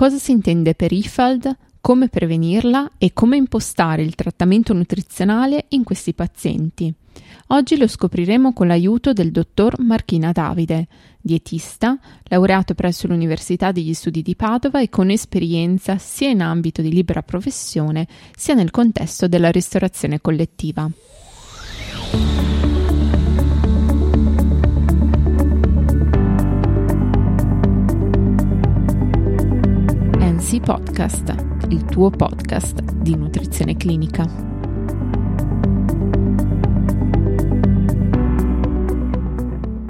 Cosa si intende per IFALD? Come prevenirla e come impostare il trattamento nutrizionale in questi pazienti? Oggi lo scopriremo con l'aiuto del dottor Marchina Davide, dietista, laureato presso l'Università degli Studi di Padova e con esperienza sia in ambito di libera professione sia nel contesto della ristorazione collettiva. NC Podcast, il tuo podcast di nutrizione clinica.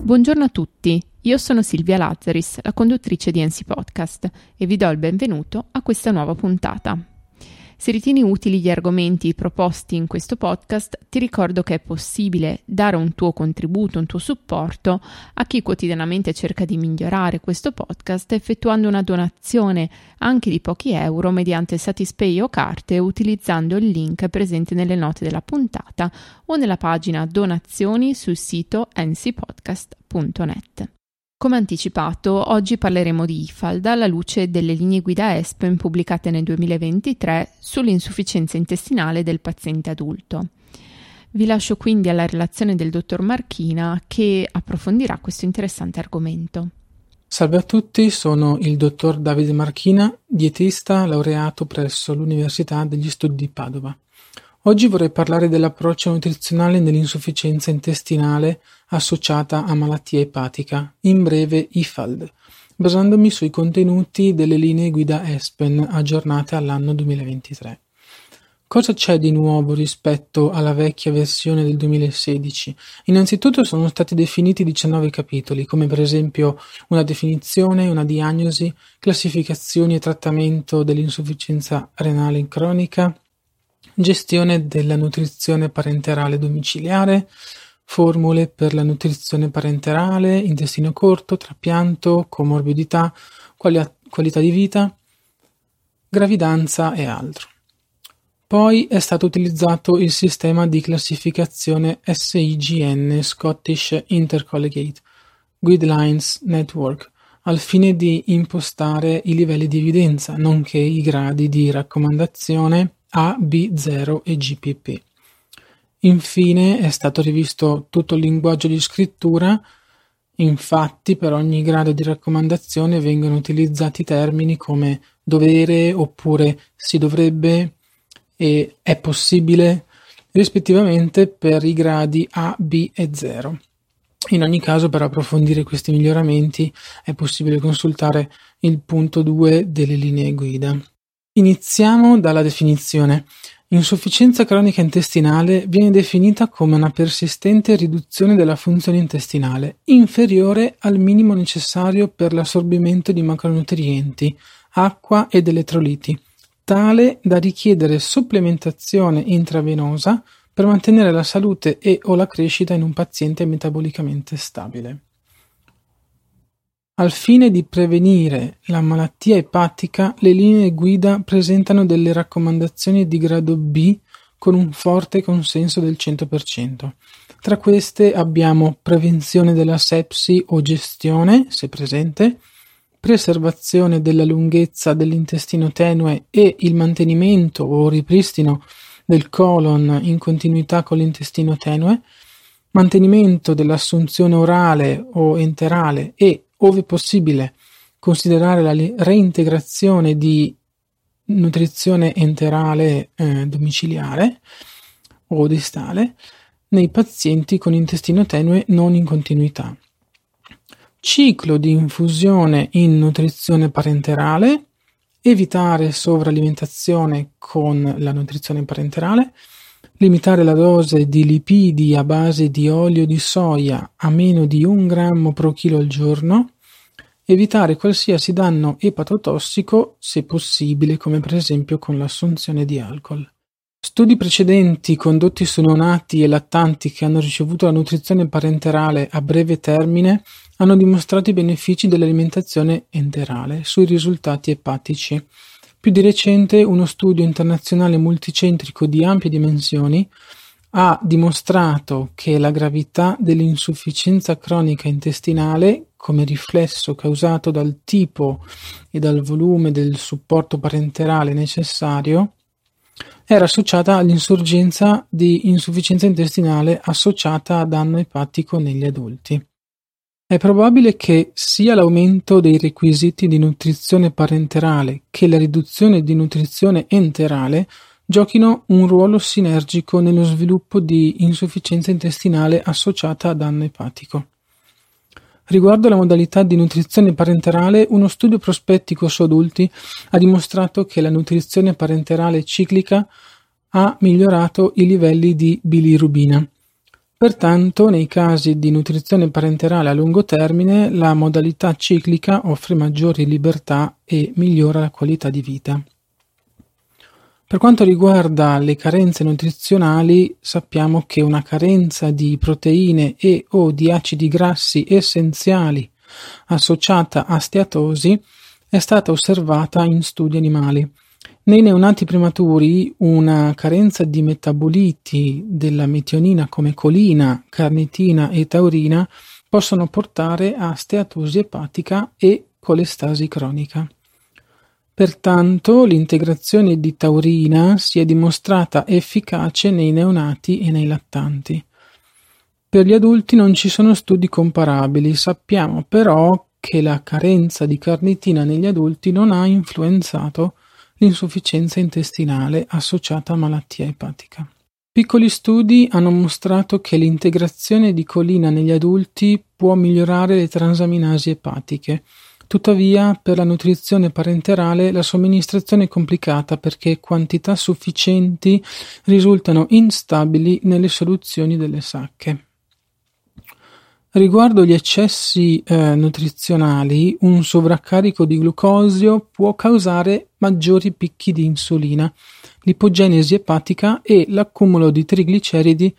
Buongiorno a tutti, io sono Silvia Lazzaris, la conduttrice di NC Podcast e vi do il benvenuto a questa nuova puntata. Se ritieni utili gli argomenti proposti in questo podcast, ti ricordo che è possibile dare un tuo contributo, un tuo supporto a chi quotidianamente cerca di migliorare questo podcast effettuando una donazione anche di pochi euro mediante Satispay o carte utilizzando il link presente nelle note della puntata o nella pagina donazioni sul sito ncpodcast.net. Come anticipato, oggi parleremo di IFALD alla luce delle linee guida ESPEN pubblicate nel 2023 sull'insufficienza intestinale del paziente adulto. Vi lascio quindi alla relazione del dottor Marchina che approfondirà questo interessante argomento. Salve a tutti, sono il dottor Davide Marchina, dietista laureato presso l'Università degli Studi di Padova. Oggi vorrei parlare dell'approccio nutrizionale nell'insufficienza intestinale associata a malattia epatica, in breve IFALD, basandomi sui contenuti delle linee guida ESPEN aggiornate all'anno 2023. Cosa c'è di nuovo rispetto alla vecchia versione del 2016? Innanzitutto sono stati definiti 19 capitoli, come per esempio una definizione, una diagnosi, classificazioni e trattamento dell'insufficienza renale cronica, gestione della nutrizione parenterale domiciliare, formule per la nutrizione parenterale, intestino corto, trapianto, comorbidità, quali- qualità di vita, gravidanza e altro. Poi è stato utilizzato il sistema di classificazione SIGN Scottish Intercollegiate Guidelines Network al fine di impostare i livelli di evidenza, nonché i gradi di raccomandazione a, B, Zero e GPP. Infine è stato rivisto tutto il linguaggio di scrittura, infatti per ogni grado di raccomandazione vengono utilizzati termini come dovere oppure si dovrebbe e è possibile rispettivamente per i gradi A, B e 0. In ogni caso per approfondire questi miglioramenti è possibile consultare il punto 2 delle linee guida. Iniziamo dalla definizione. Insufficienza cronica intestinale viene definita come una persistente riduzione della funzione intestinale, inferiore al minimo necessario per l'assorbimento di macronutrienti, acqua ed elettroliti, tale da richiedere supplementazione intravenosa per mantenere la salute e o la crescita in un paziente metabolicamente stabile. Al fine di prevenire la malattia epatica, le linee guida presentano delle raccomandazioni di grado B con un forte consenso del 100%. Tra queste abbiamo prevenzione della sepsi o gestione, se presente, preservazione della lunghezza dell'intestino tenue e il mantenimento o ripristino del colon in continuità con l'intestino tenue, mantenimento dell'assunzione orale o enterale e ove possibile, considerare la reintegrazione di nutrizione enterale eh, domiciliare o distale nei pazienti con intestino tenue non in continuità. Ciclo di infusione in nutrizione parenterale, evitare sovralimentazione con la nutrizione parenterale, limitare la dose di lipidi a base di olio di soia a meno di un grammo pro chilo al giorno, evitare qualsiasi danno epatotossico se possibile, come per esempio con l'assunzione di alcol. Studi precedenti condotti su neonati e lattanti che hanno ricevuto la nutrizione parenterale a breve termine hanno dimostrato i benefici dell'alimentazione enterale sui risultati epatici. Più di recente uno studio internazionale multicentrico di ampie dimensioni ha dimostrato che la gravità dell'insufficienza cronica intestinale come riflesso causato dal tipo e dal volume del supporto parenterale necessario, era associata all'insorgenza di insufficienza intestinale associata a danno epatico negli adulti. È probabile che sia l'aumento dei requisiti di nutrizione parenterale che la riduzione di nutrizione enterale giochino un ruolo sinergico nello sviluppo di insufficienza intestinale associata a danno epatico. Riguardo alla modalità di nutrizione parenterale, uno studio prospettico su adulti ha dimostrato che la nutrizione parenterale ciclica ha migliorato i livelli di bilirubina. Pertanto, nei casi di nutrizione parenterale a lungo termine, la modalità ciclica offre maggiori libertà e migliora la qualità di vita. Per quanto riguarda le carenze nutrizionali, sappiamo che una carenza di proteine e o di acidi grassi essenziali associata a steatosi è stata osservata in studi animali. Nei neonati prematuri una carenza di metaboliti della metionina come colina, carnitina e taurina possono portare a steatosi epatica e colestasi cronica. Pertanto l'integrazione di taurina si è dimostrata efficace nei neonati e nei lattanti. Per gli adulti non ci sono studi comparabili, sappiamo però che la carenza di carnitina negli adulti non ha influenzato l'insufficienza intestinale associata a malattia epatica. Piccoli studi hanno mostrato che l'integrazione di colina negli adulti può migliorare le transaminasi epatiche, Tuttavia, per la nutrizione parenterale la somministrazione è complicata perché quantità sufficienti risultano instabili nelle soluzioni delle sacche. Riguardo gli eccessi eh, nutrizionali, un sovraccarico di glucosio può causare maggiori picchi di insulina, l'ipogenesi epatica e l'accumulo di trigliceridi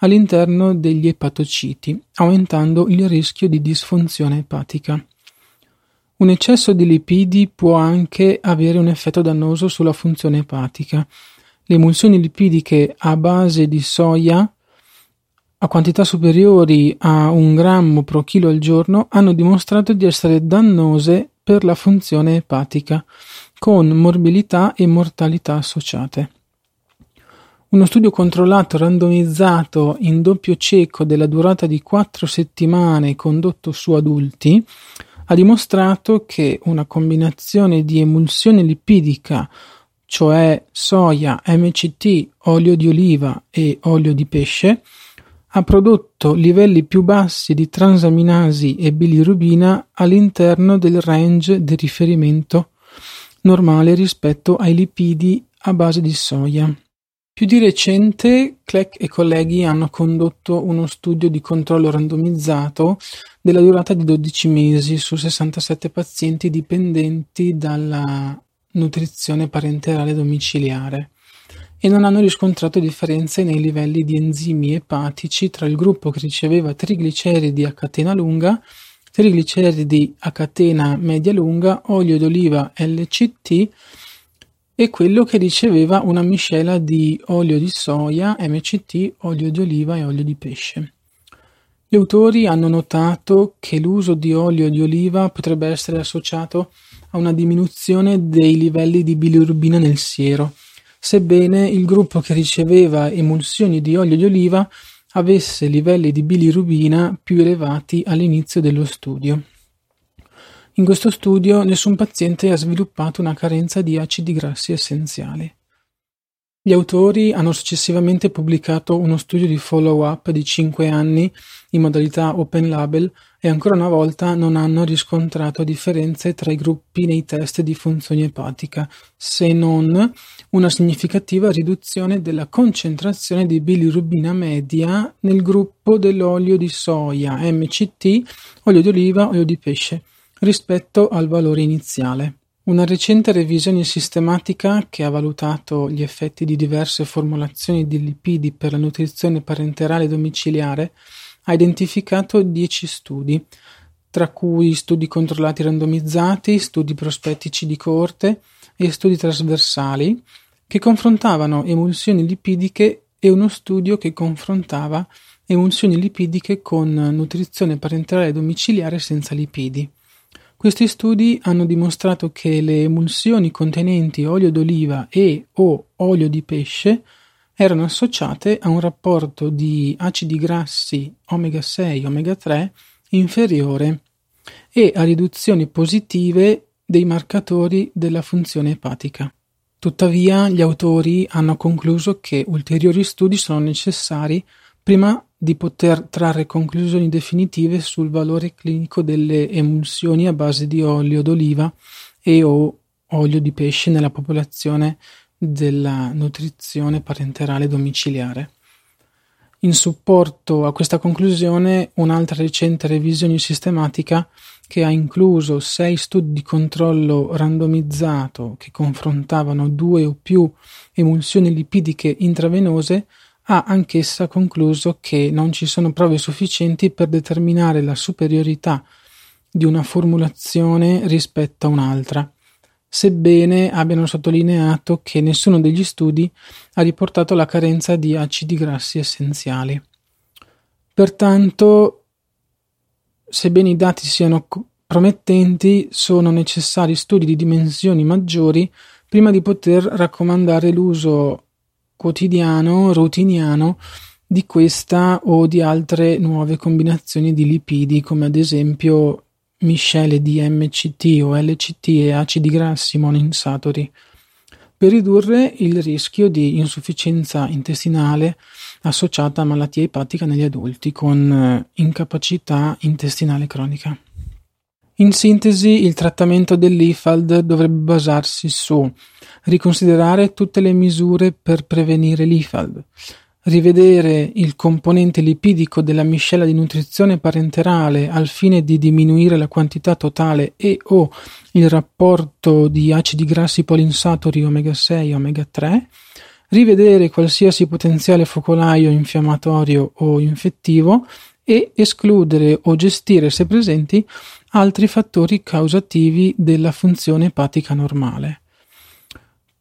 all'interno degli epatociti, aumentando il rischio di disfunzione epatica. Un eccesso di lipidi può anche avere un effetto dannoso sulla funzione epatica. Le emulsioni lipidiche a base di soia a quantità superiori a un grammo pro chilo al giorno hanno dimostrato di essere dannose per la funzione epatica, con morbilità e mortalità associate. Uno studio controllato randomizzato in doppio cieco della durata di quattro settimane condotto su adulti ha dimostrato che una combinazione di emulsione lipidica, cioè soia, MCT, olio di oliva e olio di pesce, ha prodotto livelli più bassi di transaminasi e bilirubina all'interno del range di riferimento normale rispetto ai lipidi a base di soia. Più di recente Clegg e colleghi hanno condotto uno studio di controllo randomizzato della durata di dodici mesi su sessantasette pazienti dipendenti dalla nutrizione parenterale domiciliare e non hanno riscontrato differenze nei livelli di enzimi epatici tra il gruppo che riceveva trigliceridi a catena lunga, trigliceridi a catena media lunga, olio d'oliva LCT e quello che riceveva una miscela di olio di soia, MCT, olio di oliva e olio di pesce. Gli autori hanno notato che l'uso di olio di oliva potrebbe essere associato a una diminuzione dei livelli di bilirubina nel siero, sebbene il gruppo che riceveva emulsioni di olio di oliva avesse livelli di bilirubina più elevati all'inizio dello studio. In questo studio nessun paziente ha sviluppato una carenza di acidi grassi essenziali. Gli autori hanno successivamente pubblicato uno studio di follow-up di cinque anni in modalità open label e ancora una volta non hanno riscontrato differenze tra i gruppi nei test di funzione epatica, se non una significativa riduzione della concentrazione di bilirubina media nel gruppo dell'olio di soia, MCT, olio di oliva, olio di pesce rispetto al valore iniziale. Una recente revisione sistematica che ha valutato gli effetti di diverse formulazioni di lipidi per la nutrizione parenterale domiciliare ha identificato 10 studi, tra cui studi controllati randomizzati, studi prospettici di coorte e studi trasversali, che confrontavano emulsioni lipidiche e uno studio che confrontava emulsioni lipidiche con nutrizione parenterale domiciliare senza lipidi. Questi studi hanno dimostrato che le emulsioni contenenti olio d'oliva e o olio di pesce erano associate a un rapporto di acidi grassi omega 6 omega 3 inferiore e a riduzioni positive dei marcatori della funzione epatica. Tuttavia, gli autori hanno concluso che ulteriori studi sono necessari prima di poter trarre conclusioni definitive sul valore clinico delle emulsioni a base di olio d'oliva e o olio di pesce nella popolazione della nutrizione parenterale domiciliare. In supporto a questa conclusione, un'altra recente revisione sistematica che ha incluso sei studi di controllo randomizzato che confrontavano due o più emulsioni lipidiche intravenose ha anch'essa concluso che non ci sono prove sufficienti per determinare la superiorità di una formulazione rispetto a un'altra, sebbene abbiano sottolineato che nessuno degli studi ha riportato la carenza di acidi grassi essenziali. Pertanto, sebbene i dati siano promettenti, sono necessari studi di dimensioni maggiori prima di poter raccomandare l'uso quotidiano, routiniano di questa o di altre nuove combinazioni di lipidi, come ad esempio miscele di MCT o LCT e acidi grassi monoinsatori, per ridurre il rischio di insufficienza intestinale associata a malattia epatica negli adulti con eh, incapacità intestinale cronica. In sintesi, il trattamento dell'IFALD dovrebbe basarsi su riconsiderare tutte le misure per prevenire l'IFALD, rivedere il componente lipidico della miscela di nutrizione parenterale al fine di diminuire la quantità totale e o il rapporto di acidi grassi polinsaturi omega 6 e omega 3, rivedere qualsiasi potenziale focolaio infiammatorio o infettivo e escludere o gestire, se presenti, altri fattori causativi della funzione epatica normale.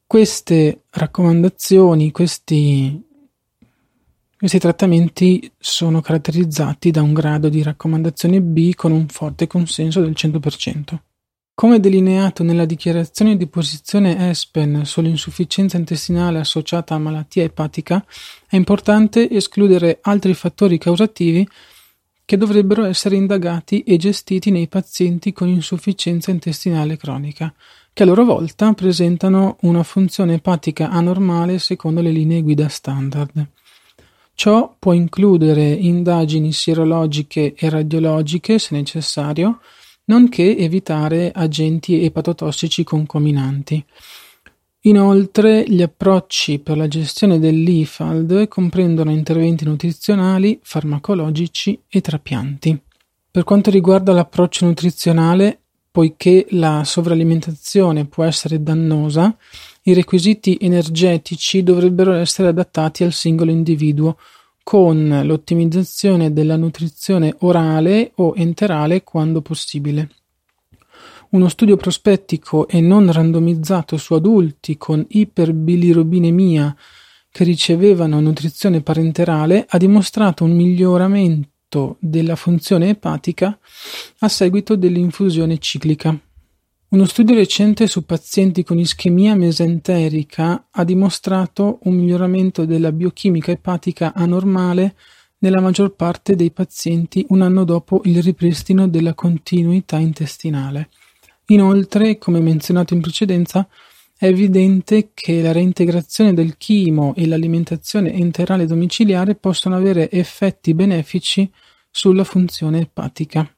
Queste raccomandazioni, questi, questi trattamenti sono caratterizzati da un grado di raccomandazione B con un forte consenso del 100%. Come delineato nella dichiarazione di posizione ESPEN sull'insufficienza intestinale associata a malattia epatica, è importante escludere altri fattori causativi che dovrebbero essere indagati e gestiti nei pazienti con insufficienza intestinale cronica, che a loro volta presentano una funzione epatica anormale secondo le linee guida standard. Ciò può includere indagini sierologiche e radiologiche, se necessario, nonché evitare agenti epatotossici concominanti. Inoltre, gli approcci per la gestione dell'IFALD comprendono interventi nutrizionali, farmacologici e trapianti. Per quanto riguarda l'approccio nutrizionale, poiché la sovralimentazione può essere dannosa, i requisiti energetici dovrebbero essere adattati al singolo individuo con l'ottimizzazione della nutrizione orale o enterale quando possibile. Uno studio prospettico e non randomizzato su adulti con iperbilirubinemia che ricevevano nutrizione parenterale ha dimostrato un miglioramento della funzione epatica a seguito dell'infusione ciclica. Uno studio recente su pazienti con ischemia mesenterica ha dimostrato un miglioramento della biochimica epatica anormale nella maggior parte dei pazienti un anno dopo il ripristino della continuità intestinale. Inoltre, come menzionato in precedenza, è evidente che la reintegrazione del chimo e l'alimentazione enterale domiciliare possono avere effetti benefici sulla funzione epatica.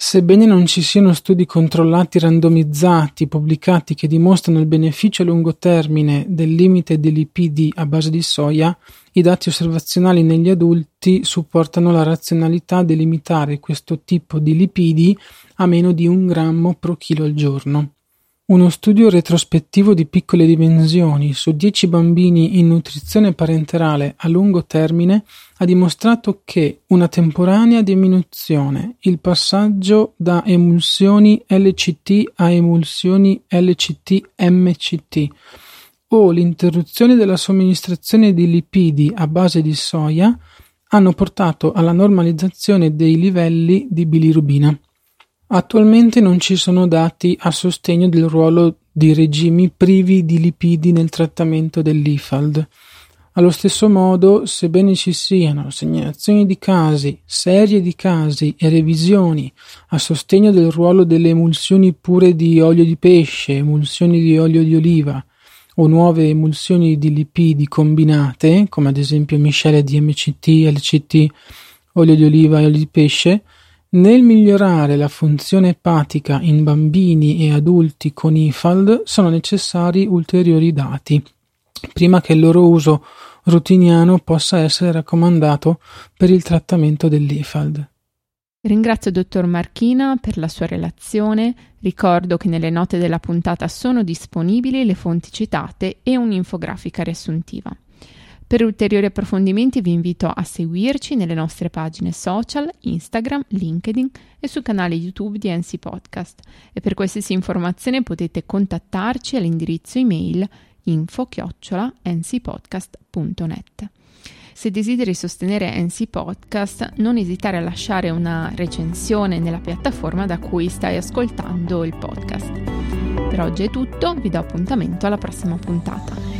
Sebbene non ci siano studi controllati randomizzati pubblicati che dimostrano il beneficio a lungo termine del limite dei lipidi a base di soia, i dati osservazionali negli adulti supportano la razionalità di limitare questo tipo di lipidi a meno di un grammo pro chilo al giorno. Uno studio retrospettivo di piccole dimensioni su dieci bambini in nutrizione parenterale a lungo termine ha dimostrato che una temporanea diminuzione, il passaggio da emulsioni LCT a emulsioni LCT-MCT o l'interruzione della somministrazione di lipidi a base di soia hanno portato alla normalizzazione dei livelli di bilirubina. Attualmente non ci sono dati a sostegno del ruolo di regimi privi di lipidi nel trattamento dell'IFALD. Allo stesso modo, sebbene ci siano segnalazioni di casi, serie di casi e revisioni a sostegno del ruolo delle emulsioni pure di olio di pesce, emulsioni di olio di oliva o nuove emulsioni di lipidi combinate, come ad esempio miscele di MCT, LCT, olio di oliva e olio di pesce, nel migliorare la funzione epatica in bambini e adulti con IFALD sono necessari ulteriori dati prima che il loro uso routiniano possa essere raccomandato per il trattamento dell'IFALD. Ringrazio il dottor Marchina per la sua relazione, ricordo che nelle note della puntata sono disponibili le fonti citate e un'infografica riassuntiva. Per ulteriori approfondimenti vi invito a seguirci nelle nostre pagine social, Instagram, LinkedIn e sul canale YouTube di NC Podcast e per qualsiasi informazione potete contattarci all'indirizzo email info-ncpodcast.net. Se desideri sostenere NC Podcast, non esitare a lasciare una recensione nella piattaforma da cui stai ascoltando il podcast. Per oggi è tutto, vi do appuntamento alla prossima puntata.